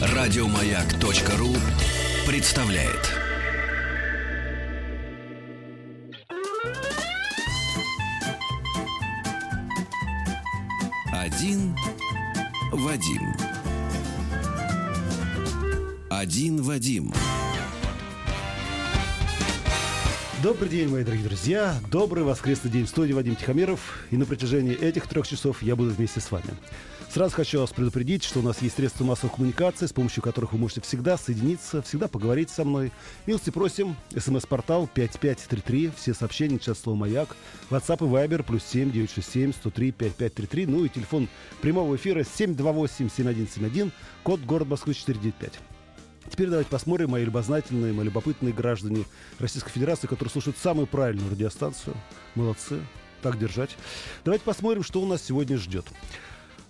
Радиомаяк.ру представляет. Один Вадим. Один Вадим. Добрый день, мои дорогие друзья. Добрый воскресный день в студии Вадим Тихомиров. И на протяжении этих трех часов я буду вместе с вами. Сразу хочу вас предупредить, что у нас есть средства массовой коммуникации, с помощью которых вы можете всегда соединиться, всегда поговорить со мной. Милости просим. СМС-портал 5533. Все сообщения, сейчас слово «Маяк». WhatsApp и Viber плюс 7 967 103 5533. Ну и телефон прямого эфира 728 7171. Код город Москвы 495. Теперь давайте посмотрим, мои любознательные, мои любопытные граждане Российской Федерации, которые слушают самую правильную радиостанцию. Молодцы. Так держать. Давайте посмотрим, что у нас сегодня ждет.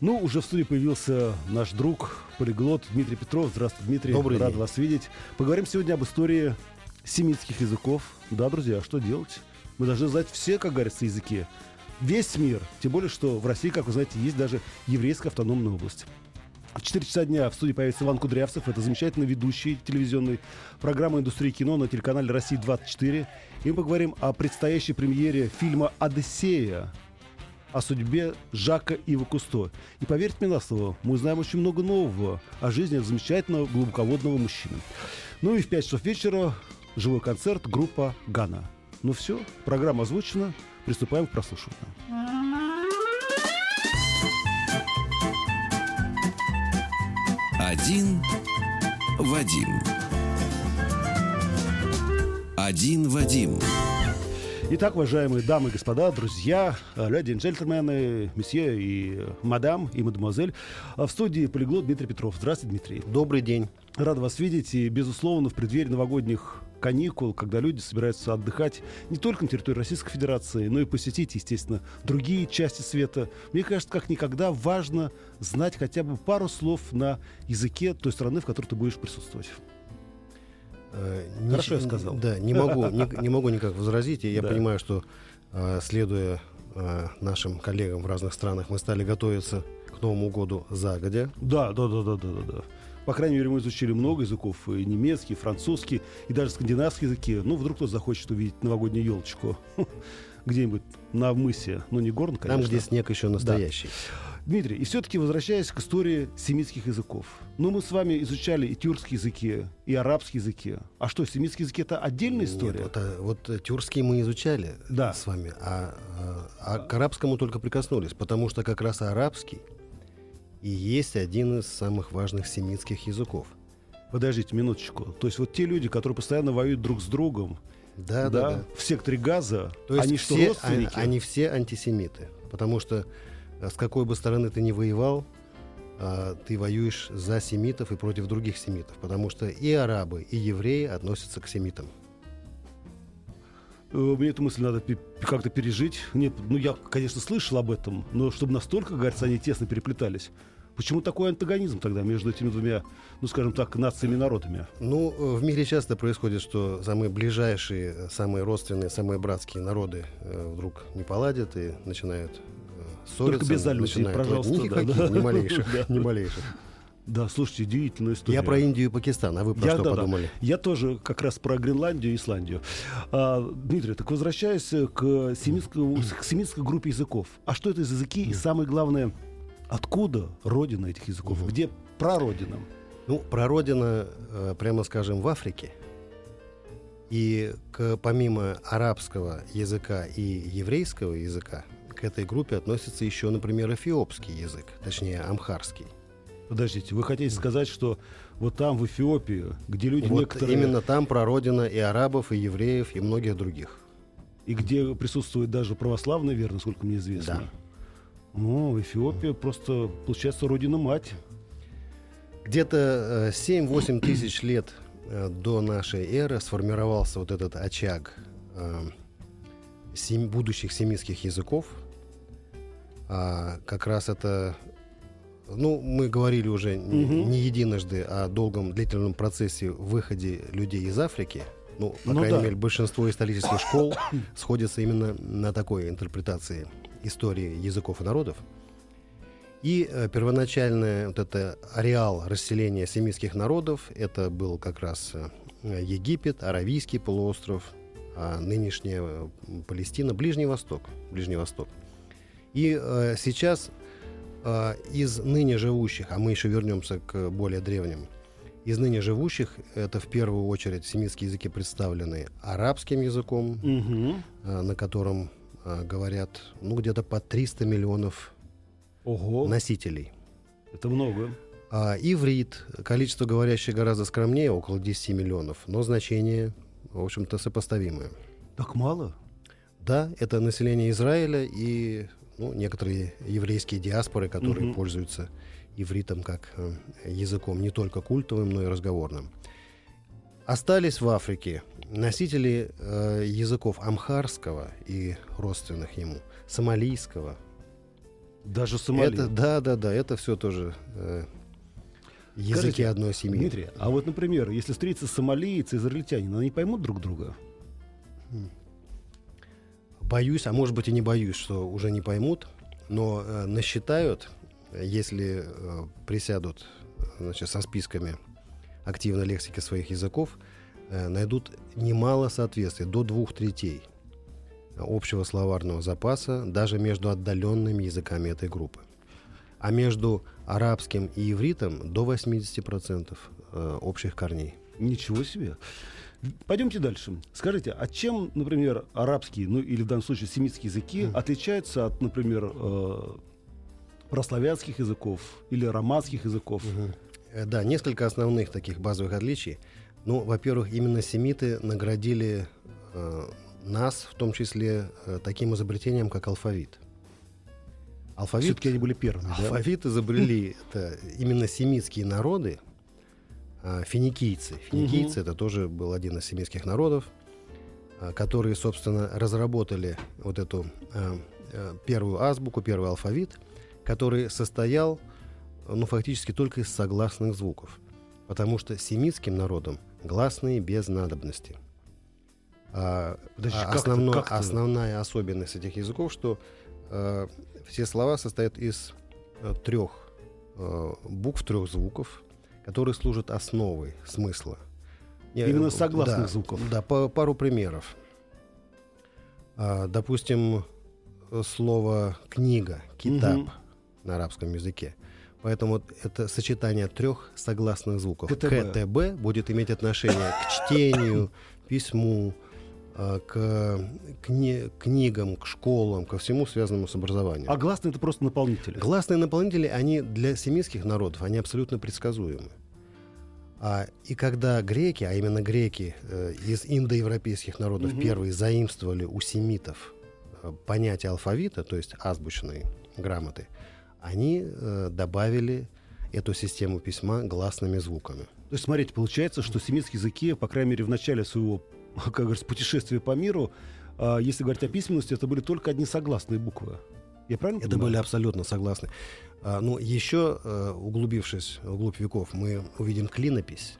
Ну, уже в студии появился наш друг, полиглот Дмитрий Петров. Здравствуйте, Дмитрий. Добрый Рад день. вас видеть. Поговорим сегодня об истории семитских языков. Да, друзья, а что делать? Мы должны знать все, как говорится, языки. Весь мир. Тем более, что в России, как вы знаете, есть даже еврейская автономная область. В 4 часа дня в студии появится Иван Кудрявцев. Это замечательный ведущий телевизионной программы «Индустрия кино» на телеканале «Россия-24». И мы поговорим о предстоящей премьере фильма «Одиссея», о судьбе Жака Ива Кусто. И поверьте мне на слово, мы узнаем очень много нового о жизни этого замечательного глубоководного мужчины. Ну и в 5 часов вечера живой концерт группа «Гана». Ну все, программа озвучена, приступаем к прослушиванию. Один Вадим. Один Вадим. Итак, уважаемые дамы и господа, друзья, э, леди и джентльмены, месье и мадам, и мадемуазель, э, в студии полиглот Дмитрий Петров. Здравствуйте, Дмитрий. Добрый день. Рад вас видеть. И, безусловно, в преддверии новогодних каникул, когда люди собираются отдыхать не только на территории Российской Федерации, но и посетить, естественно, другие части света. Мне кажется, как никогда важно знать хотя бы пару слов на языке той страны, в которой ты будешь присутствовать. Э, не- Хорошо я сказал. Да, не могу, не, не могу никак возразить. И я Да. понимаю, что э, следуя э, нашим коллегам в разных странах, мы стали готовиться к Новому году загодя. Да, да, да, да, да, да, да. По крайней мере, мы изучили много языков, и немецкий, и французский, и даже скандинавские языки. Ну, вдруг кто-то захочет увидеть новогоднюю елочку где-нибудь на мысе, ну, не горн, конечно. Там, где снег еще настоящий. Дмитрий, и все-таки возвращаясь к истории семитских языков. Ну, мы с вами изучали и тюркские языки, и арабские языки. А что, семитские языки — это отдельная Нет, история? вот, а, вот э, тюркский мы изучали Да. с вами, а, а- а к арабскому только прикоснулись, потому что как раз арабский и есть один из самых важных семитских языков. Подождите минуточку. То есть вот те люди, которые постоянно воюют друг с другом, Да, да, да. в секторе Газа, То есть они что, все, родственники? а- они все антисемиты. Потому что э, с какой бы стороны ты ни воевал, а, ты воюешь за семитов и против других семитов. Потому что и арабы, и евреи относятся к семитам. Э, Мне эту мысль надо как-то пережить. Нет, ну я, конечно, слышал об этом, но чтобы настолько, говорится, они тесно переплетались. Почему такой антагонизм тогда между этими двумя, ну, скажем так, нациями и народами? Ну, э, в мире часто происходит, что самые ближайшие, э, самые родственные, самые братские народы э, вдруг не поладят и начинают ссориться. Только без аллюзий, пожалуйста, воевать. да, да. ни малейших, Да. ни малейших. Да, слушайте, удивительная история. Я про Индию и Пакистан, а вы про Я- что да, да. подумали? Я тоже как раз про Гренландию и Исландию. А, Дмитрий, так возвращаясь к семитскому- к семитской группе языков. А что это за языки? И самое главное, откуда родина этих языков? Где прародина? Ну, прародина, э, прямо скажем, в Африке. И к, помимо арабского языка и еврейского языка, к этой группе относится еще, например, эфиопский язык, точнее, амхарский. Подождите, вы хотите сказать, что вот там, в Эфиопии, где люди вот некоторые... именно там прародина и арабов, и евреев, и многих других. И где присутствует даже православная вера, насколько мне известно. Да. Ну, Эфиопия просто, получается, родина-мать. Где-то э, 7-8 тысяч лет э, до нашей эры сформировался вот этот очаг э, будущих семитских языков. А, как раз это, ну, мы говорили уже Мгм. не единожды о долгом длительном процессе выходе людей из Африки. Ну, по Ну крайней да. мере, большинство исторических школ сходятся именно на такой интерпретации истории языков и народов. И э, первоначальный вот это ареал расселения семитских народов, это был как раз э, Египет, Аравийский полуостров, а нынешняя э, Палестина, Ближний Восток. Ближний Восток. И э, сейчас э, из ныне живущих, а мы еще вернемся к более древним, из ныне живущих, это в первую очередь семитские языки представлены арабским языком, Угу. э, на котором э, говорят ну, где-то по 300 миллионов Ого, носителей. это много. А иврит, количество говорящих гораздо скромнее, около 10 миллионов, но значение, в общем-то, сопоставимое. Так мало? Да, это население Израиля и ну, некоторые еврейские диаспоры, которые Мгм. пользуются ивритом как э, языком не только культовым, но и разговорным. Остались в Африке носители э, языков амхарского и родственных ему, сомалийского. Даже Сомали. Это, да, да, да, это все тоже э, языки Скажите, одной семьи. Дмитрий, а вот, например, если встретиться сомалиец и израильтянин, они поймут друг друга? Боюсь, а может быть и не боюсь, что уже не поймут, но э, насчитают, если э, присядут значит, со списками активной лексики своих языков, э, найдут немало соответствий, до двух третей общего словарного запаса даже между отдаленными языками этой группы. А между арабским и ивритом до 80% э, общих корней. Ничего себе. Пойдемте дальше. Скажите, а чем, например, арабские, ну или в данном случае семитские языки Мгм. отличаются от, например, э, прославянских языков или романских языков? Э, Да, несколько основных таких базовых отличий. Ну, во-первых, именно семиты наградили э, нас, в том числе, э, таким изобретением, как алфавит. Алфавит, Все-таки они были первыми, да? алфавит изобрели это именно семитские народы, а, финикийцы. Финикийцы это тоже был один из семитских народов, а, которые, собственно, разработали вот эту а, первую азбуку, первый алфавит, который состоял, ну, фактически только из согласных звуков. Потому что семитским народам гласные без надобности. А, Подожди, а как основно- как это? основная особенность этих языков, что э, все слова состоят из э, трех э, букв, трех звуков, которые служат основой смысла. Именно э, согласных да, звуков. Да, по- пару примеров. А, допустим, слово книга, китаб Мгм. на арабском языке. Поэтому это сочетание трех согласных звуков. КТБ. КТБ будет иметь отношение к чтению, письму, к кни- книгам, к школам, ко всему связанному с образованием. А гласные это просто наполнители. Гласные наполнители, они для семитских народов, они абсолютно предсказуемы. А, и когда греки, а именно греки э, из индоевропейских народов Мгм. первые заимствовали у семитов э, понятие алфавита, то есть азбучной грамоты, они э, добавили эту систему письма гласными звуками. То есть, смотрите, получается, что семитские языки, по крайней мере, в начале своего, как говорится, путешествия по миру, а, если говорить о письменности, это были только одни согласные буквы. Я правильно Это понимаю? были абсолютно согласны. А, ну, еще, э, углубившись вглубь веков, мы увидим клинопись.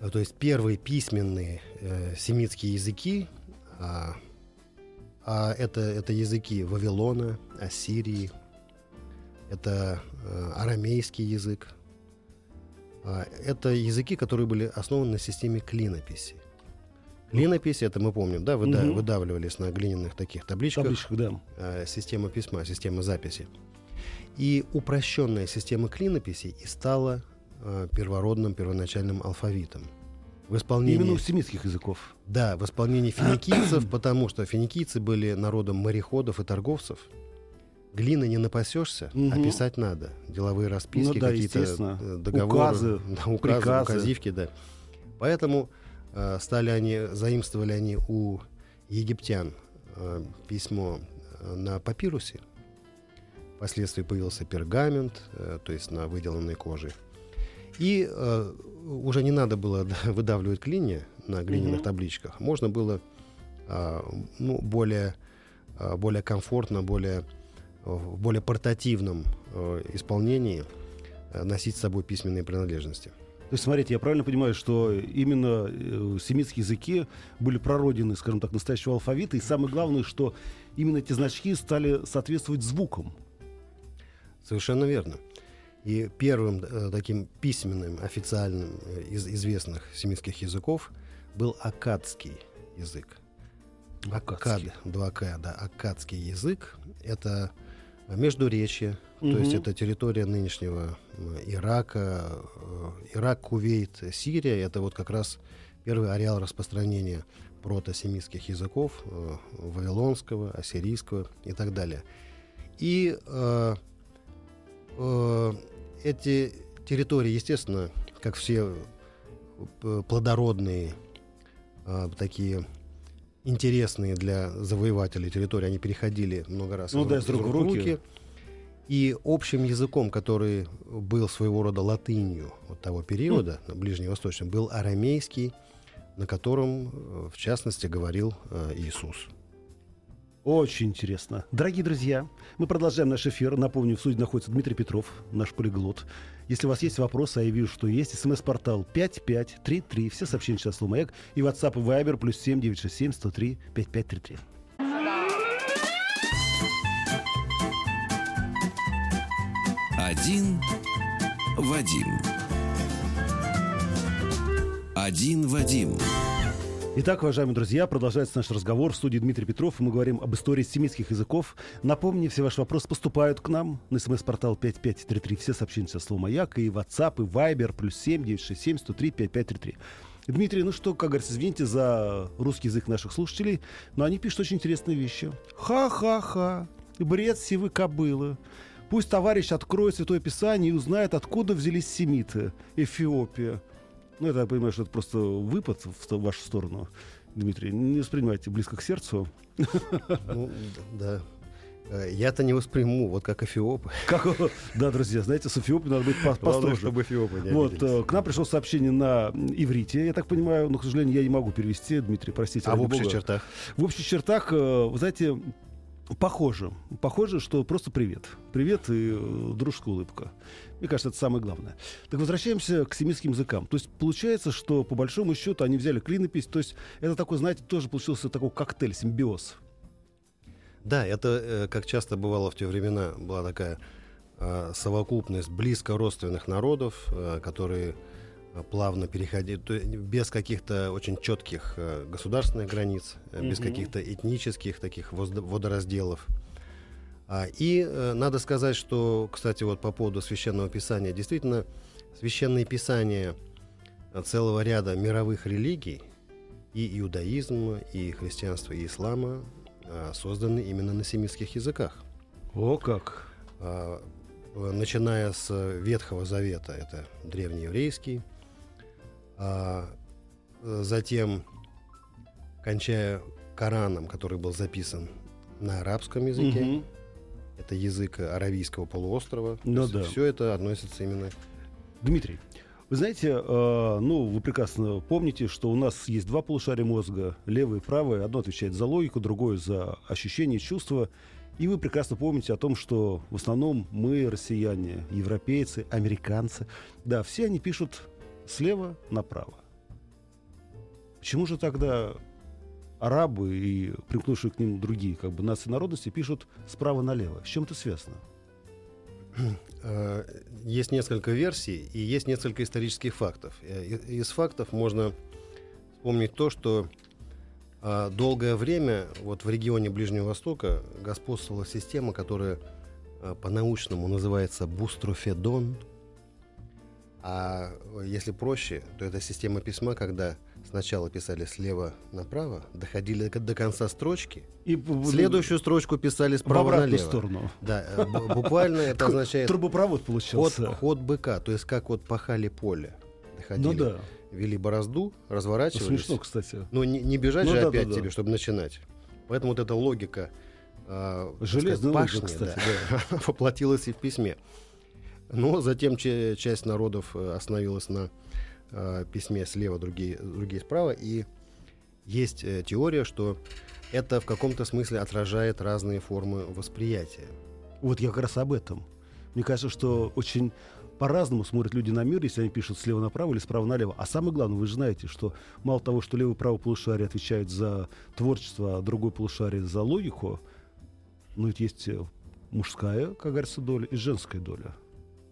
Э, То есть первые письменные э, семитские языки, а, а это, это языки Вавилона, Ассирии, это э, арамейский язык. А, это языки, которые были основаны на системе клинописи. Клинопись, это мы помним, да, выда- Мгм. выдавливались на глиняных таких табличках Табличках, да. э, система письма, система записи. И упрощенная система клинописи и стала э, первородным, первоначальным алфавитом. В исполнении, Именно у семитских языков. да, в исполнении финикийцев, потому что финикийцы были народом мореходов и торговцев. Глины не напасешься, а Мгм. писать надо. Деловые расписки, Ну да, какие-то э, договоры, Указы, да, указы, приказы. указивки, да. Поэтому э, стали они, заимствовали они у египтян э, письмо э, на папирусе. Впоследствии появился пергамент, э, то есть на выделанной коже. И э, уже не надо было да, выдавливать клинья на глиняных Мгм. табличках. Можно было а, ну, более, а, более комфортно, более, э, в более портативном э, исполнении э, носить с собой письменные принадлежности. То есть, смотрите, я правильно понимаю, что именно э, семитские языки были прародины, скажем так, настоящего алфавита, и самое главное, что именно эти значки стали соответствовать звукам. Совершенно верно. И первым э, таким письменным, официальным э, из известных семитских языков был акадский язык. Акадский. Акад, 2К, да, акадский язык. Это междуречье, то есть это территория нынешнего м, Ирака, э, Ирак, Кувейт, Сирия. Это вот как раз первый ареал распространения протосемитских языков, э, вавилонского, ассирийского и так далее. И э, э, эти территории, естественно, как все э, плодородные, э, такие интересные для завоевателей территории, они переходили много раз Ну из да, рук- в руки. И общим языком, который был своего рода латынью вот того периода, ближневосточным, был арамейский, на котором, э, в частности, говорил э, Иисус. Очень интересно. Дорогие друзья, мы продолжаем наш эфир. Напомню, в студии находится Дмитрий Петров, наш полиглот. Если у вас есть вопросы, а я вижу, что есть, смс-портал 5533, все сообщения сейчас слово «Маяк» и WhatsApp и Viber плюс 7 967 103 5533. Один Вадим. Один Вадим. Итак, уважаемые друзья, продолжается наш разговор в студии Дмитрий Петров. Мы говорим об истории семитских языков. Напомню, все ваши вопросы поступают к нам на смс-портал 5533. Все сообщения со словом «Маяк» и WhatsApp, и Viber, плюс 7 967 103 5533. Дмитрий, ну что, как говорится, извините за русский язык наших слушателей, но они пишут очень интересные вещи. Ха-ха-ха, бред сивы кобылы. Пусть товарищ откроет Святое Писание и узнает, откуда взялись семиты, Эфиопия. Ну, это я понимаю, что это просто выпад в вашу сторону, Дмитрий. Не воспринимайте близко к сердцу. Ну, да. Э, Я-то не восприму, вот как эфиопы. Как, да, друзья, знаете, с Эфиопией надо быть по- Главное, построже. чтобы эфиопы не Вот, обиделись. э, к нам пришло сообщение на иврите, я так понимаю, но, к сожалению, я не могу перевести, Дмитрий, простите. А в общих бога. чертах? В общих чертах, э, вы знаете, похоже. Похоже, что просто привет. Привет и э, дружеская улыбка. Мне кажется, это самое главное. Так возвращаемся к семитским языкам. То есть получается, что по большому счету они взяли клинопись. То есть это такой, знаете, тоже получился такой коктейль, симбиоз. Да, это, э, как часто бывало в те времена, была такая э, совокупность близко родственных народов, которые плавно переходили, то есть без каких-то очень четких э, государственных границ, э, без каких-то этнических таких водоразделов. А, И э, надо сказать, что, кстати, вот по поводу священного писания, действительно, священные писания э, целого ряда мировых религий, и иудаизма, и христианства, и ислама, созданы именно на семитских языках. О, как. А, э, Начиная с э, Ветхого Завета, это древнееврейский, а, э, затем кончая Кораном, который был записан на арабском языке, Мгм. это язык аравийского полуострова. Ну да. Все это относится именно Дмитрий, вы знаете, э, ну, вы прекрасно помните, что у нас есть два полушария мозга, левое и правое. Одно отвечает за логику, другое за ощущения, чувства. И вы прекрасно помните о том, что в основном мы, россияне, европейцы, американцы, да, все они пишут слева направо. Почему же тогда арабы и примкнувшие к ним другие как бы нации народности пишут справа налево? С чем это связано? Э, Есть несколько версий и есть несколько исторических фактов. Э, Из фактов можно вспомнить то, что а, долгое время вот в регионе Ближнего Востока господствовала система, которая по-научному называется бустрофедон. А если проще, то это система письма, когда сначала писали слева направо, доходили до конца строчки, И следующую строчку писали в справа обратную налево. сторону. Да, э, бу- буквально это означает Трубопровод получился. ход быка, то есть как вот пахали поле. Доходили, Ну да. вели борозду, разворачивались. Смешно, кстати. Ну не, не бежать Ну же да, опять да, да. тебе, чтобы начинать. Поэтому вот эта логика так Железная сказать, логика, кстати, да, воплотилась и в письме. Но затем часть народов э, остановилась на а, письме слева, другие, другие справа. И есть э, теория, что это в каком-то смысле отражает разные формы восприятия. Вот я как раз об этом. Мне кажется, что очень по-разному смотрят люди на мир, если они пишут слева направо или справа налево. А самое главное, вы же знаете, что мало того, что левое и правое полушарие отвечают за творчество, а другое полушарие за логику, ну ведь есть э, мужская, как говорится, доля и женская доля.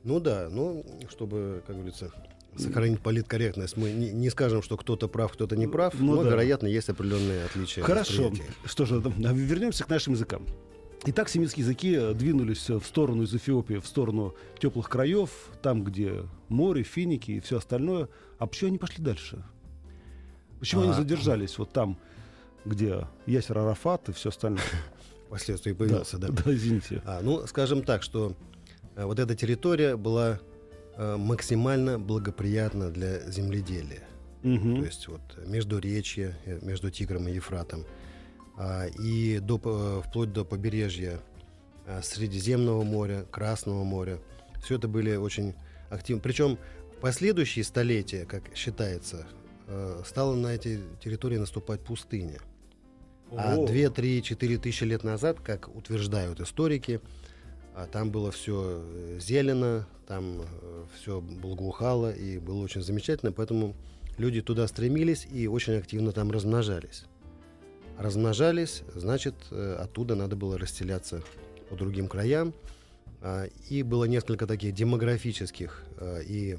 Ну да, ну, чтобы, как говорится, сохранить политкорректность, мы не, не скажем, что кто-то прав, кто-то не прав, ну, но, да. вероятно, есть определенные отличия. Хорошо. Что же, вернемся к нашим языкам. Итак, семитские языки двинулись в сторону из Эфиопии, в сторону теплых краев, там, где море, финики и все остальное. А почему они пошли дальше? Почему а, они задержались вот там, где Ясер Арафат и все остальное? Впоследствии появился, да? Да, да извините. А, ну, скажем так, что а, вот эта территория была а, максимально благоприятна для земледелия. Угу. То есть вот между речье, э, между Тигром и Ефратом, а, и до, э, вплоть до побережья Средиземного моря, Красного моря. Все это были очень активны. Причем в последующие столетия, как считается, э, стала на эти территории наступать пустыня. А 2, 3, 4 тысячи лет назад, как утверждают историки, а там было все э, зелено, там э, все благоухало и было очень замечательно, поэтому люди туда стремились и очень активно там размножались. Размножались, значит, э, оттуда надо было расселяться по другим краям. А, и было несколько таких демографических и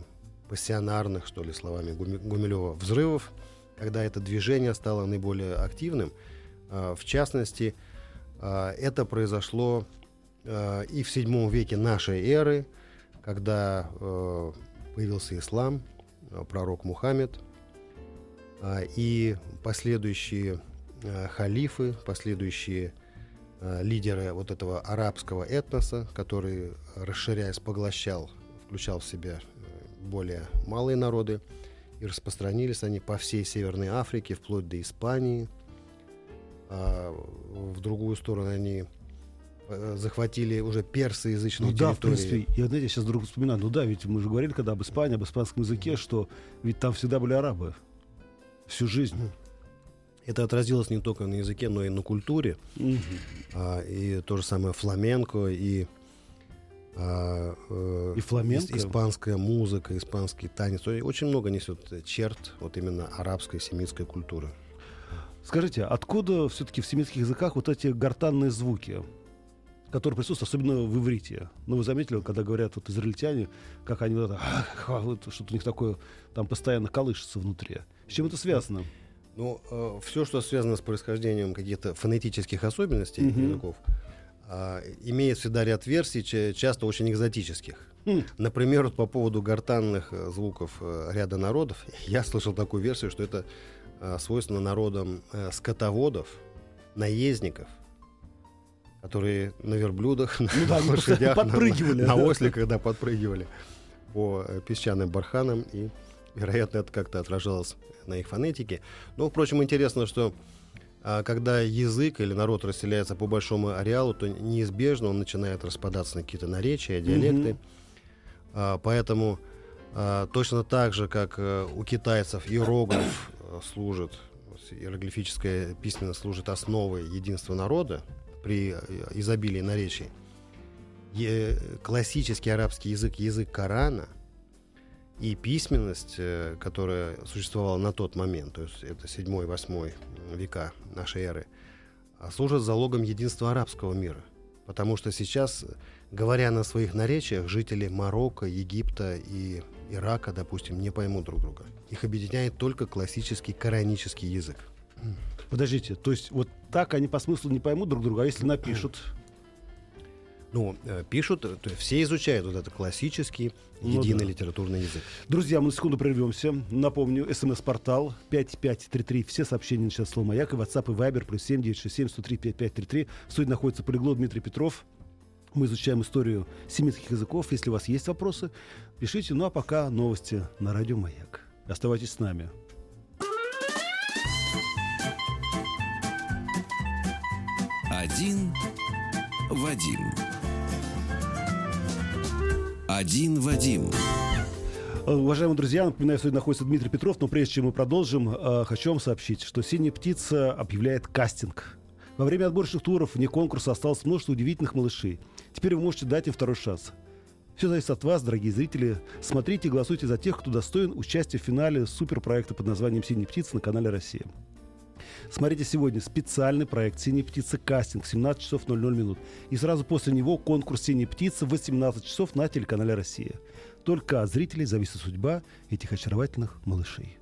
пассионарных, что ли, словами Гумилева, взрывов, когда это движение стало наиболее активным. А, в частности, это произошло Э, и в VII веке нашей эры, когда э, появился ислам, э, пророк Мухаммед, и последующие халифы, последующие лидеры вот этого арабского этноса, который, расширяясь, поглощал, включал в себя более малые народы, и распространились они по всей Северной Африке, вплоть до Испании. А в другую сторону они Э, захватили уже персоязычные ну, территории. Да, в принципе, я, знаете, сейчас вдруг вспоминаю, ну да, ведь мы же говорили когда об Испании, об испанском языке, что ведь там всегда были арабы. Всю жизнь. Это отразилось не только на языке, но и на культуре. Угу. А, и то же самое фламенко, и, а, э, и фламенко. испанская музыка, испанский танец. Очень много несет черт вот именно арабской, семитской культуры. Скажите, откуда все-таки в семитских языках вот эти гортанные звуки? Который присутствует, особенно в иврите. Ну, вы заметили, когда говорят вот израильтяне, как они вот это, что-то у них такое там постоянно колышется внутри. С чем это связано? Ну, э, все, что связано с происхождением каких-то фонетических особенностей mm-hmm. языков, э, имеет всегда ряд версий, часто очень экзотических. Mm. Например, вот по поводу гортанных э, звуков э, ряда народов, я слышал такую версию, что это э, свойственно народам э, скотоводов, наездников – которые на верблюдах, ну, на да, лошадях, подпрыгивали, на, да. на осликах, да, подпрыгивали по э, песчаным барханам, и, вероятно, это как-то отражалось на их фонетике. Но, впрочем, интересно, что а, когда язык или народ расселяется по большому ареалу, то неизбежно он начинает распадаться на какие-то наречия, диалекты. А, поэтому а, точно так же, как а, у китайцев иероглиф э, служит, иероглифическая письменность служит основой единства народа, при э, изобилии наречий. Классический арабский язык, язык Корана и письменность, э, которая существовала на тот момент, то есть это 7-8 века нашей эры, а служат залогом единства арабского мира. Потому что сейчас, говоря на своих наречиях, жители Марокко, Египта и Ирака, допустим, не поймут друг друга. Их объединяет только классический коранический язык. Подождите, то есть вот так они по смыслу не поймут друг друга, а если напишут? Ну, э, пишут, то есть все изучают вот это классический ну, единый да. литературный язык. Друзья, мы на секунду прервемся. Напомню, смс-портал 5533. Все сообщения начинают слово «Маяк» и WhatsApp и Viber плюс 7967 103 5533. В студии находится полиглот Дмитрий Петров. Мы изучаем историю семитских языков. Если у вас есть вопросы, пишите. Ну а пока новости на радио «Маяк». Оставайтесь с нами. Один Вадим. Один Вадим. Уважаемые друзья, напоминаю, сегодня находится Дмитрий Петров, но прежде чем мы продолжим, э, хочу вам сообщить, что «Синяя птица» объявляет кастинг. Во время отборочных туров вне конкурса осталось множество удивительных малышей. Теперь вы можете дать им второй шанс. Все зависит от вас, дорогие зрители. Смотрите и голосуйте за тех, кто достоин участия в финале суперпроекта под названием «Синяя птица» на канале «Россия». Смотрите сегодня специальный проект «Синяя птица» кастинг в 17 часов 00 минут. И сразу после него конкурс «Синяя птица» в 18 часов на телеканале «Россия». Только от зрителей зависит судьба этих очаровательных малышей.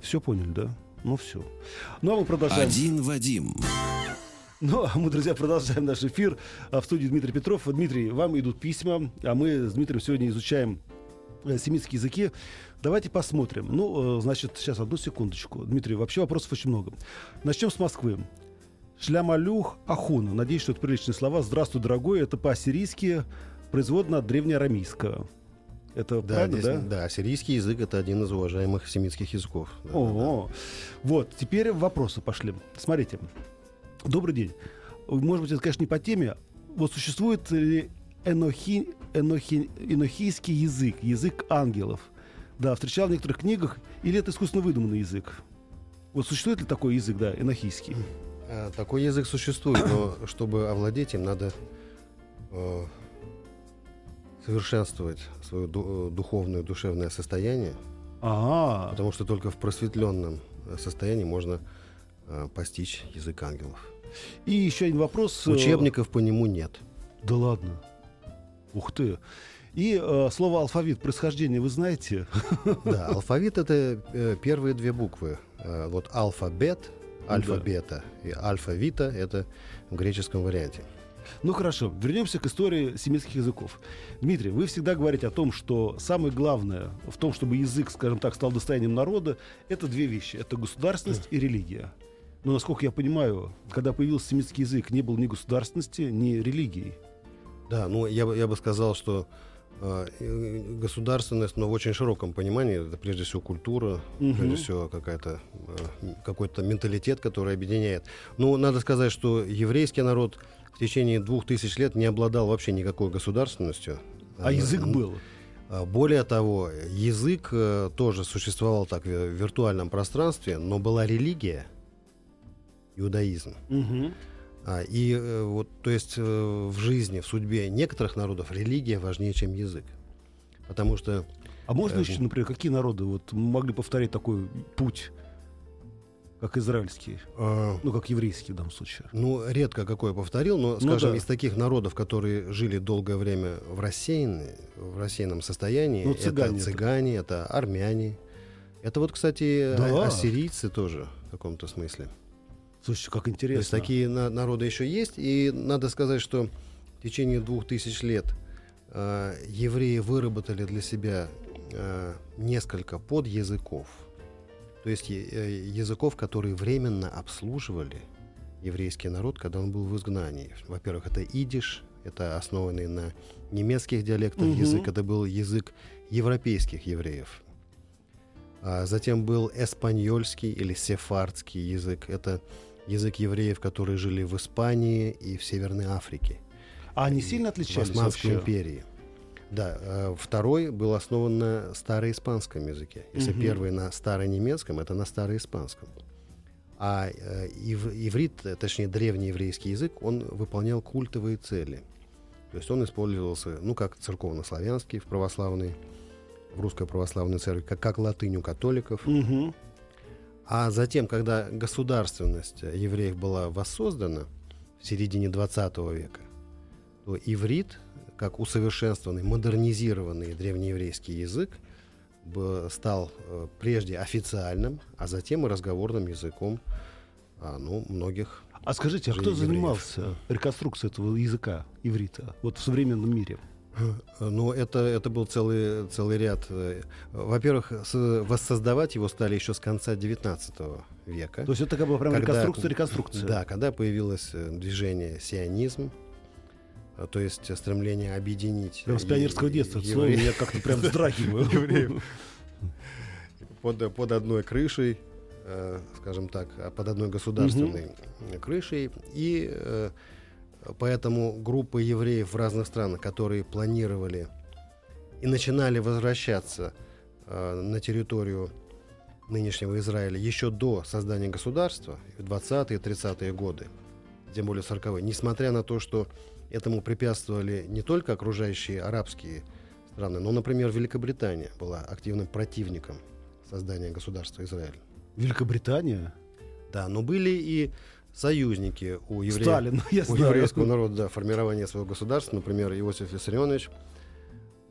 Все поняли, да? Ну все. Ну а мы продолжаем. Один Вадим. Ну, а мы, друзья, продолжаем наш эфир. А в студии Дмитрий Петров. Дмитрий, вам идут письма, а мы с Дмитрием сегодня изучаем семитские языки. Давайте посмотрим. Ну, э, значит, сейчас одну секундочку. Дмитрий, вообще вопросов очень много. Начнем с Москвы. Шлямалюх Ахуна. Надеюсь, что это приличные слова. Здравствуй, дорогой. Это по-ассирийски производно от древнеарамейского. Это Да, правильно, здесь- да? да, ассирийский язык это один из уважаемых семитских языков. Да, да, О, вот, теперь вопросы пошли. Смотрите. Добрый день. Может быть, это, конечно, не по теме. Вот существует ли энохи, энохи, энохийский язык, язык ангелов? Да, встречал в некоторых книгах. Или это искусственно выдуманный язык? Вот существует ли такой язык, да, энохийский? А, Такой язык существует, но чтобы овладеть им, надо э, совершенствовать свое ду- э, духовное, душевное состояние, А, потому что только в просветленном э, состоянии можно э, постичь язык ангелов. и еще один вопрос. э, Учебников по нему нет. Да ладно. Ух ты. И э, слово алфавит происхождения вы знаете? Да, алфавит это э, первые две буквы. Э, вот алфабет, Да. альфа-бета и альфа-вита это в греческом варианте. Ну хорошо, вернемся к истории семитских языков. Дмитрий, вы всегда говорите о том, что самое главное в том, чтобы язык, скажем так, стал достоянием народа, это две вещи. Это государственность и религия. Но, насколько я понимаю, когда появился семитский язык, не было ни государственности, ни религии. Да, ну я бы, я бы сказал, что э, государственность, но в очень широком понимании, это прежде всего культура, Мгм. прежде всего какая-то, э, какой-то менталитет, который объединяет. Ну, надо сказать, что еврейский народ в течение двух тысяч лет не обладал вообще никакой государственностью. А язык был. а, Более того, язык э, тоже существовал так в виртуальном пространстве, но была религия, иудаизм. Мгм. А, и э, вот, то есть э, в жизни, в судьбе некоторых народов религия важнее, чем язык. Потому что, А можно Э, еще, например, какие народы вот могли повторить такой путь, как израильский, э, ну, как еврейский в данном случае? ну, редко какое повторил, но, Ну скажем, да. из таких народов, которые жили долгое время в, рассеянной, в рассеянном состоянии, Ну, цыгане это это. цыгане, это армяне. Это вот, кстати, Да. а- ассирийцы тоже в каком-то смысле. Слушайте, как То интересно. есть такие на- народы еще есть, и надо сказать, что в течение двух тысяч лет э, евреи выработали для себя э, несколько подязыков, то есть э, языков, которые временно обслуживали еврейский народ, когда он был в изгнании. Во-первых, это идиш, это основанный на немецких диалектах Мгм. язык, это был язык европейских евреев. А затем был эспаньольский или сефардский язык. Это язык евреев, которые жили в Испании и в Северной Африке. А они сильно В отличались Османской вообще? империи. Да, э, второй был основан на староиспанском языке. Если Мгм. первый на старонемецком, это на староиспанском. А э, ив- иврит, э, точнее древнееврейский язык, он выполнял культовые цели. То есть он использовался, ну, как церковнославянский в православной, в русской православной церкви, как, как латынь у католиков. Мгм. А затем, когда государственность евреев была воссоздана в середине 20 века, то иврит, как усовершенствованный, модернизированный древнееврейский язык, стал э, прежде официальным, а затем и разговорным языком а, ну, многих. А скажите, а кто евреев. занимался реконструкцией этого языка иврита вот в современном мире? Но это, это был целый, целый ряд. э, Во-первых, воссоздавать его стали еще с конца 19 века. То есть это такая была прям Когда- реконструкция, реконструкция. Да, когда появилось э, движение сионизм, э, то есть стремление объединить Прям с пионерского детства. Слово я как-то прям вздрагиваю. Под, под одной крышей, скажем так, а под одной государственной крышей. И поэтому группы евреев в разных странах, которые планировали и начинали возвращаться э, на территорию нынешнего Израиля еще до создания государства, в 20-е, 30-е годы, тем более 40-е, несмотря на то, что этому препятствовали не только окружающие арабские страны, но, например, Великобритания была активным противником создания государства Израиль. Великобритания? Да, но были и союзники у, евреев, Сталин, я у знаю. еврейского народа, да, формирования своего государства, например, Иосиф Виссарионович.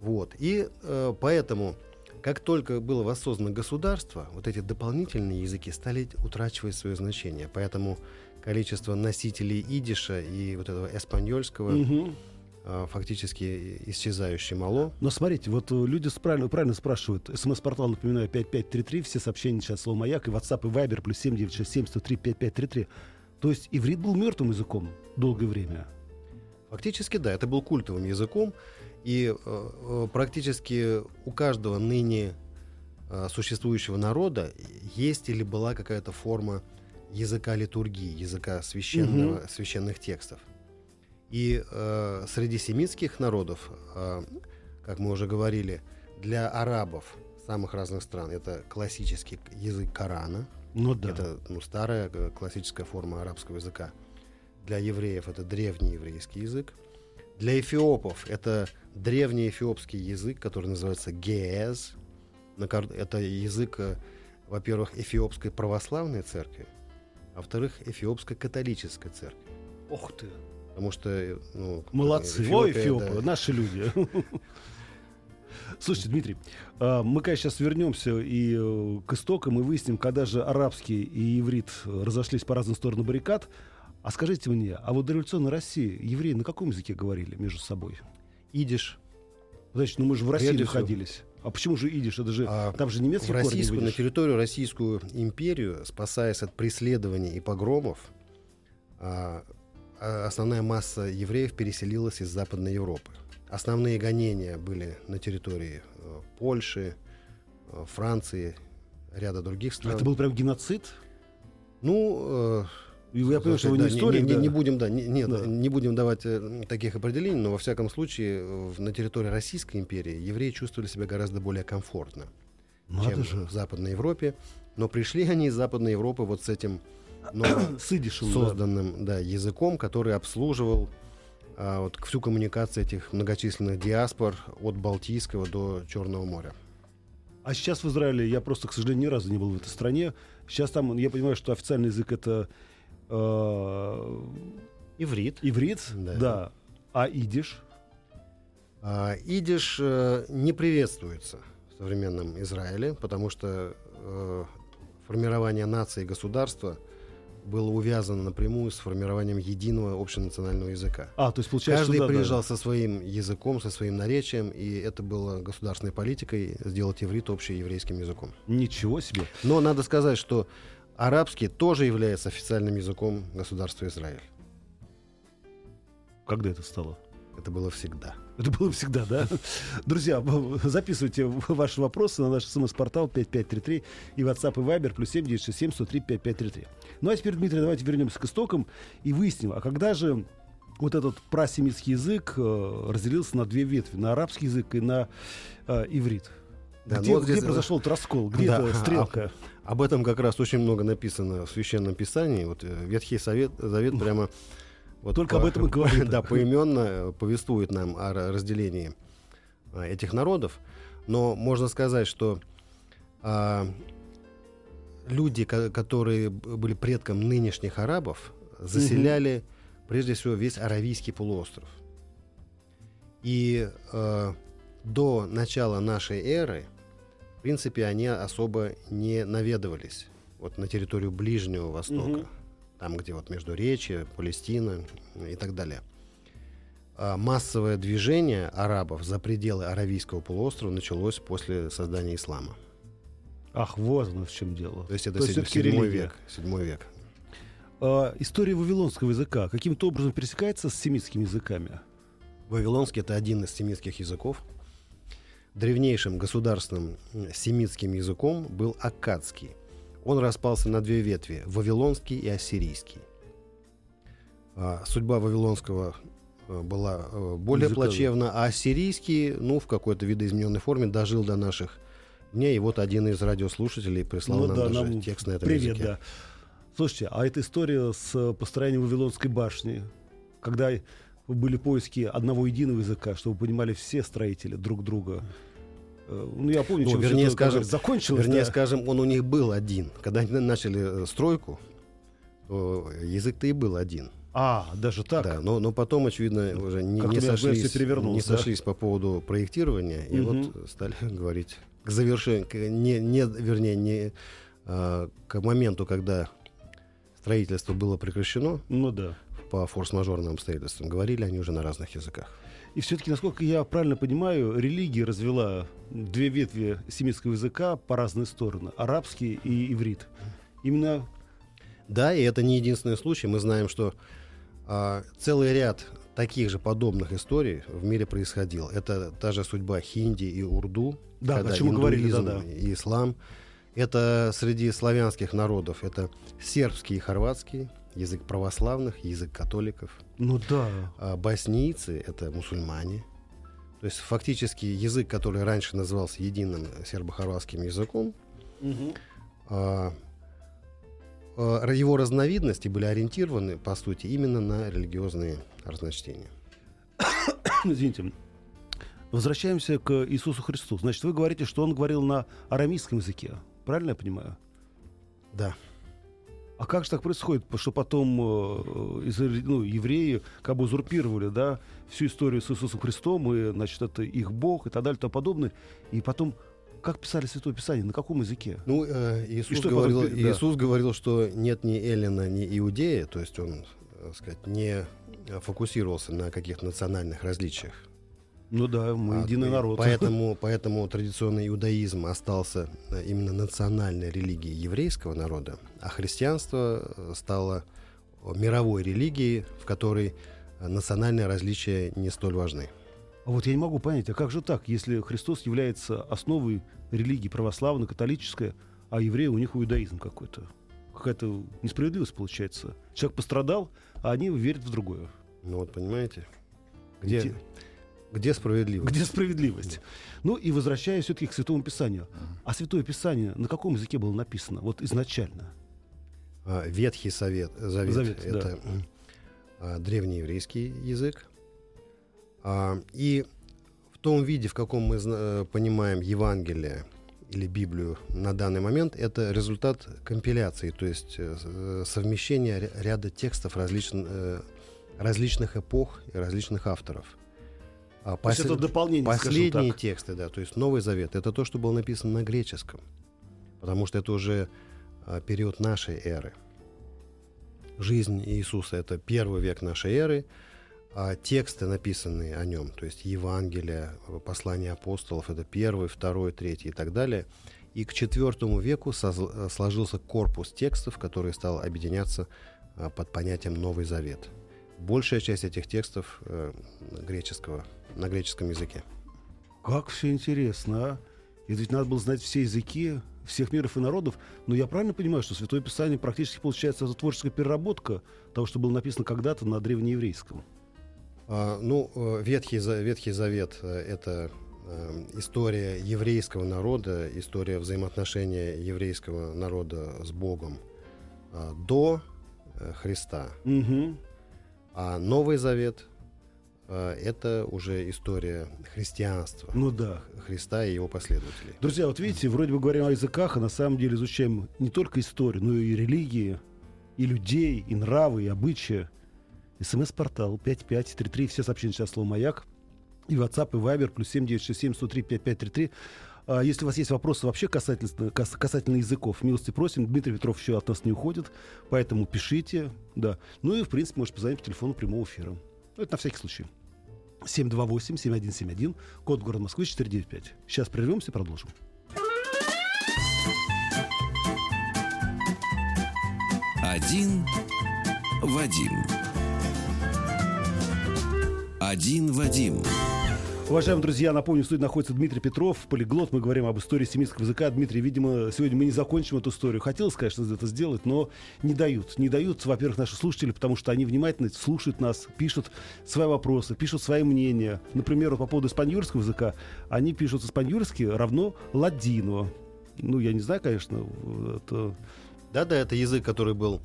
Вот. И э, поэтому, как только было воссоздано государство, вот эти дополнительные языки стали утрачивать свое значение. Поэтому количество носителей идиша и вот этого эспаньольского Мгм. э, фактически исчезающе мало. Но смотрите, вот э, люди правильно, правильно спрашивают. СМС-портал, напоминаю, 5533, все сообщения сейчас слово «Маяк», и WhatsApp, и Viber, плюс 7967 103 5533. То есть иврит был мертвым языком долгое время. Фактически, да, это был культовым языком, и э, э, практически у каждого ныне э, существующего народа есть или была какая-то форма языка литургии, языка священного, священных текстов. И э, среди семитских народов, э, как мы уже говорили, для арабов самых разных стран это классический язык Корана, Ну да. это ну, старая э, классическая форма арабского языка. Для евреев это древний еврейский язык. Для эфиопов это древний эфиопский язык, который называется геэз. Это язык, э, во-первых, эфиопской православной церкви, а во-вторых, эфиопской католической церкви. Ох ты. Потому что... э, Ну, Молодцы. Эфиопия, Ой, эфиопы, да. наши люди. Слушайте, Дмитрий, а, мы, конечно, сейчас вернемся и э, к истокам и выясним, когда же арабский и иврит разошлись по разные стороны баррикад. А скажите мне, а вот до революционной России евреи на каком языке говорили между собой? Идиш. Значит, ну мы же в России находились. А почему же идиш? Это же А там же немецкий в российскую, на территорию Российскую империю, спасаясь от преследований и погромов, а, а, основная масса евреев переселилась из Западной Европы. Основные гонения были на территории э, Польши, э, Франции, ряда других стран. Это был прям геноцид? Ну, э, И я понимаю, что вы да, не историк, не, да? не будем, да, не, нет, Да. не будем давать таких определений, но во всяком случае на территории Российской империи евреи чувствовали себя гораздо более комфортно Надо чем же. в Западной Европе. Но пришли они из Западной Европы вот с этим новым С идишем, да. созданным да, языком, который обслуживал вот, всю коммуникацию этих многочисленных диаспор от Балтийского до Черного моря. А сейчас в Израиле, я просто, к сожалению, ни разу не был в этой стране. Сейчас там, я понимаю, что официальный язык это э, Иврит. иврит, Да. да. А идиш? А, идиш э, не приветствуется в современном Израиле, потому что э, формирование нации и государства было увязано напрямую с формированием единого общенационального языка. А, то есть получается, Каждый что да, да. приезжал со своим языком, со своим наречием, и это было государственной политикой сделать иврит общееврейским языком. Ничего себе. Но надо сказать, что арабский тоже является официальным языком государства Израиль. Когда это стало? Это было всегда. Это было всегда, да? Друзья, записывайте ваши вопросы на наш смс-портал 5533 и WhatsApp и Viber плюс 7967 103 5533. Ну а теперь, Дмитрий, давайте вернемся к истокам и выясним, а когда же вот этот прасемитский язык э, разделился на две ветви, на арабский язык и на э, иврит? Да, где ну вот где здесь, э, произошел этот раскол? Где да, эта стрелка? Об этом как раз очень много написано в Священном Писании. Вот э, Ветхий Совет, Завет прямо... Вот Только об этом и говорит. Да, поименно повествует нам о ра- разделении а, этих народов. Но можно сказать, что а, люди, ко- которые были предком нынешних арабов, заселяли прежде всего весь Аравийский полуостров. И э, до начала нашей эры, в принципе, они особо не наведывались вот на территорию Ближнего Востока, Мгм. Там, где вот Междуречие, Палестина и так далее. А массовое движение арабов за пределы Аравийского полуострова началось после создания ислама. Ах, вот оно в чем дело. То есть это То седь- седьмой религия. век. Седьмой век. А, история вавилонского языка каким-то образом пересекается с семитскими языками? Вавилонский это один из семитских языков. Древнейшим государственным семитским языком был аккадский. Он распался на две ветви – вавилонский и ассирийский. А, судьба вавилонского э, была э, более плачевна, а ассирийский, ну, в какой-то видоизмененной форме дожил до наших дней. И вот один из радиослушателей прислал Ну нам да, даже нам текст на этом Привет, языке. да. Слушайте, а эта история с э, построением Вавилонской башни, когда были поиски одного единого языка, чтобы понимали все строители друг друга. Ну, я помню, Ну, чем вернее, это, скажем, закончилось. Вернее, да. скажем, он у них был один. Когда они начали э, стройку, то язык-то и был один. А, даже так? Да, но, но потом, очевидно, уже не, не сошлись, не да? сошлись по поводу проектирования, и Мгм. вот стали говорить к завершению, к- не, не, вернее, не а, к моменту, когда строительство было прекращено Ну да. по форс-мажорным обстоятельствам, говорили они уже на разных языках. И все-таки, насколько я правильно понимаю, религия развела две ветви семитского языка по разные стороны. Арабский и иврит. Именно Да, и это не единственный случай. Мы знаем, что а, целый ряд таких же подобных историй в мире происходил. Это та же судьба хинди и урду, Да, когда о чем говорили, индуизм да-да. и ислам. Это среди славянских народов. Это сербский и хорватский, язык православных, язык католиков. Ну да. А боснийцы — это мусульмане. То есть фактически язык, который раньше назывался единым сербо-хорватским языком, а, а, его разновидности были ориентированы, по сути, именно на религиозные разночтения. Извините. Возвращаемся к Иисусу Христу. Значит, вы говорите, что он говорил на арамейском языке. Правильно я понимаю? Да. А как же так происходит, что потом э, изра- ну, евреи как бы узурпировали да, всю историю с Иисусом Христом, и, значит, это их Бог и так далее и тому подобное, и потом как писали Святое Писание, на каком языке? Ну, э, Иисус, что говорил, потом- да. Иисус говорил, что нет ни Эллина, ни Иудея, то есть он, так сказать, не фокусировался на каких-то национальных различиях. Ну да, мы А, единый народ. Поэтому, поэтому традиционный иудаизм остался э, именно национальной религией еврейского народа, а христианство э, стало мировой религией, в которой национальные различия не столь важны. А вот я не могу понять, а как же так, если Христос является основой религии православной, католической, а евреи у них иудаизм какой-то? Какая-то несправедливость получается. Человек пострадал, а они верят в другое. Ну вот понимаете, где, Где- справедливость? Где справедливость? Ну и возвращаясь все-таки к Святому Писанию. А Святое Писание на каком языке было написано? Вот изначально. А, Ветхий Совет, Завет, Завет, да. это м, а, древнееврейский язык. А, И в том виде, в каком мы э, понимаем Евангелие или Библию на данный момент, это результат компиляции, то есть э, э, совмещения ря- ряда текстов различн- э, различных эпох и различных авторов. А То есть это дополнение, Последние тексты, да, то есть Новый Завет, это то, что было написано на греческом, потому что это уже а, период нашей эры. Жизнь Иисуса — это первый век нашей эры, а тексты, написанные о нем, то есть Евангелие, послания апостолов, это первый, второй, третий и так далее. И к четвертому веку сложился корпус текстов, который стал объединяться а, под понятием Новый Завет. Большая часть этих текстов э, греческого, на греческом языке. Как все интересно, а? И ведь надо было знать все языки всех миров и народов. Но я правильно понимаю, что Святое Писание практически получается это творческая переработка того, что было написано когда-то на древнееврейском. А, ну, э, Ветхий, Ветхий Завет э, — это э, история еврейского народа, история взаимоотношения еврейского народа с Богом до Христа. Мгм. А Новый Завет это уже история христианства, Ну да. Христа и его последователей. Друзья, вот видите, вроде бы говорим о языках, а на самом деле изучаем не только историю, но и религии, и людей, и нравы, и обычаи. СМС-портал 5533, все сообщения сейчас слово «Маяк». И WhatsApp, и Viber, плюс 7967 103 5533. А если у вас есть вопросы вообще касательно, кас- касательно языков, милости просим. Дмитрий Петров еще от нас не уходит, поэтому пишите. Да. Ну и, в принципе, можете позвонить по телефону прямого эфира. Ну, это на всякий случай. 728-7171, код города Москвы 495. Сейчас прервемся продолжим. Один Вадим. Один Вадим. Уважаемые друзья, напомню, в студии находится Дмитрий Петров, полиглот. Мы говорим об истории семитского языка. Дмитрий, видимо, сегодня мы не закончим эту историю. Хотелось, конечно, это сделать, но не дают. Не дают, во-первых, наши слушатели, потому что они внимательно слушают нас, пишут свои вопросы, пишут свои мнения. Например, вот по поводу испаньольского языка. Они пишут испаньольски равно ладино. Ну, я не знаю, конечно, это... Да-да, это язык, который был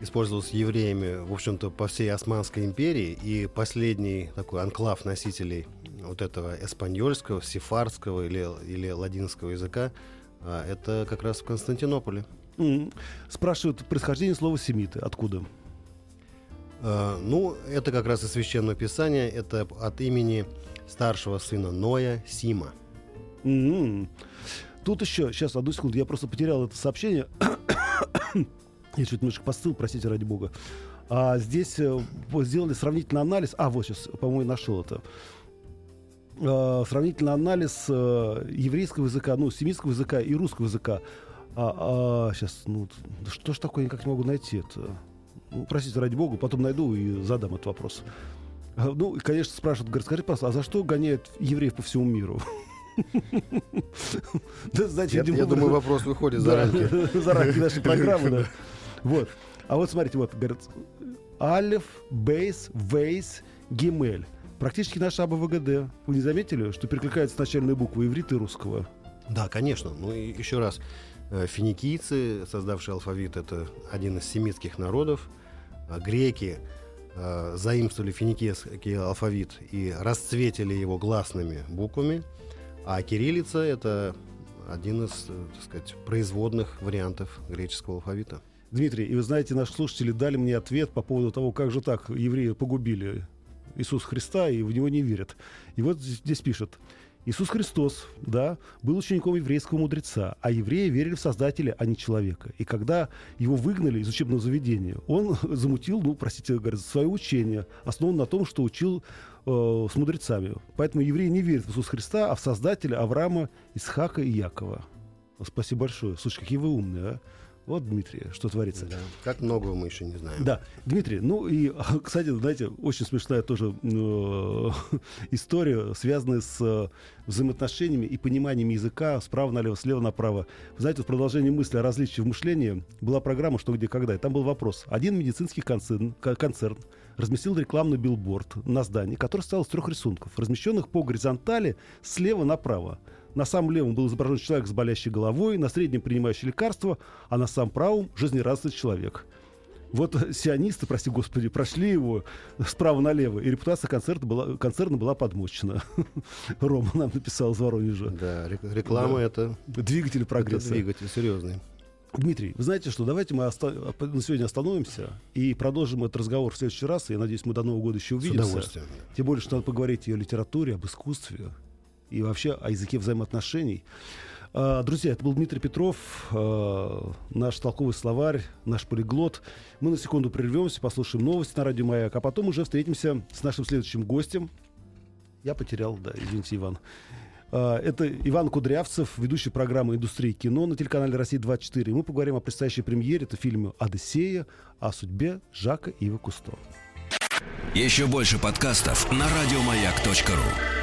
использовался евреями, в общем-то, по всей Османской империи, и последний такой анклав носителей вот этого эспаньольского, сефардского или, или ладинского языка, а, это как раз в Константинополе. Спрашивают происхождение слова семиты. Откуда? Э, Ну, это как раз из Священного Писания. Это от имени старшего сына Ноя Сима. М. Тут еще, сейчас, одну секунду, я просто потерял это сообщение. я чуть немножко постыл, простите, ради бога. А здесь э, сделали сравнительный анализ. А, вот сейчас, по-моему, нашел это. А, сравнительный анализ э, еврейского языка, ну, семитского языка и русского языка. А, а, сейчас, ну, что ж такое, я никак не могу найти это. Ну, простите, ради бога, потом найду и задам этот вопрос. А, Ну, и, конечно, спрашивают, говорят, скажи, пожалуйста, а за что гоняют евреев по всему миру? Да, я думаю, вопрос выходит за рамки. За рамки нашей программы, да. Вот. А вот смотрите, вот, говорят, Алиф, Бейс, Вейс, Гимель. Практически наша АБВГД. Вы не заметили, что перекликаются начальные буквы иврита и русского? Да, конечно. Ну и еще раз. э, Финикийцы, создавшие алфавит, это один из семитских народов. А Греки э, заимствовали финикийский алфавит и расцветили его гласными буквами. А кириллица — это один из, э, так сказать, производных вариантов греческого алфавита. Дмитрий, и вы знаете, наши слушатели дали мне ответ по поводу того, как же так евреи погубили Иисуса Христа и в него не верят. И вот здесь, пишет. Иисус Христос, да, был учеником еврейского мудреца, а евреи верили в Создателя, а не человека. И когда его выгнали из учебного заведения, он замутил, ну, простите, говорят, свое учение, основанное на том, что учил э, с мудрецами. Поэтому евреи не верят в Иисуса Христа, а в Создателя Авраама, Исхака и Якова. Спасибо большое. Слушай, какие вы умные, а? Вот, Дмитрий, что творится. Да. Как многого мы еще не знаем. Да, Дмитрий, ну и, кстати, знаете, очень смешная тоже э, история, связанная с э, взаимоотношениями и пониманием языка справа налево, слева направо. Знаете, в продолжении мысли о различии в мышлении была программа «Что, где, когда». И там был вопрос. Один медицинский концерн, ко- концерн разместил рекламный билборд на здании, который состоял из трех рисунков, размещенных по горизонтали слева направо. На самом левом был изображен человек с болящей головой, на среднем принимающий лекарства, а на самом правом жизнерадостный человек. Вот сионисты, прости господи, прошли его справа налево, и репутация концерта была, концерна была подмочена. Рома нам написал из Воронежа. Да, рек- реклама Да. это, Двигатель это прогресса. двигатель серьезный. Дмитрий, вы знаете что, давайте мы оста- на сегодня остановимся и продолжим этот разговор в следующий раз. Я надеюсь, мы до Нового года еще С увидимся. удовольствием. Тем более, что надо поговорить и о литературе, об искусстве и вообще о языке взаимоотношений. А, Друзья, это был Дмитрий Петров, а, наш толковый словарь, наш полиглот. Мы на секунду прервемся, послушаем новости на радио Маяк, а потом уже встретимся с нашим следующим гостем. Я потерял, да, извините, Иван. А, Это Иван Кудрявцев, ведущий программы «Индустрия кино» на телеканале «Россия-24». И мы поговорим о предстоящей премьере. Это фильме «Одиссея», о судьбе Жака Ива Кусто. Еще больше подкастов на радиомаяк.ру.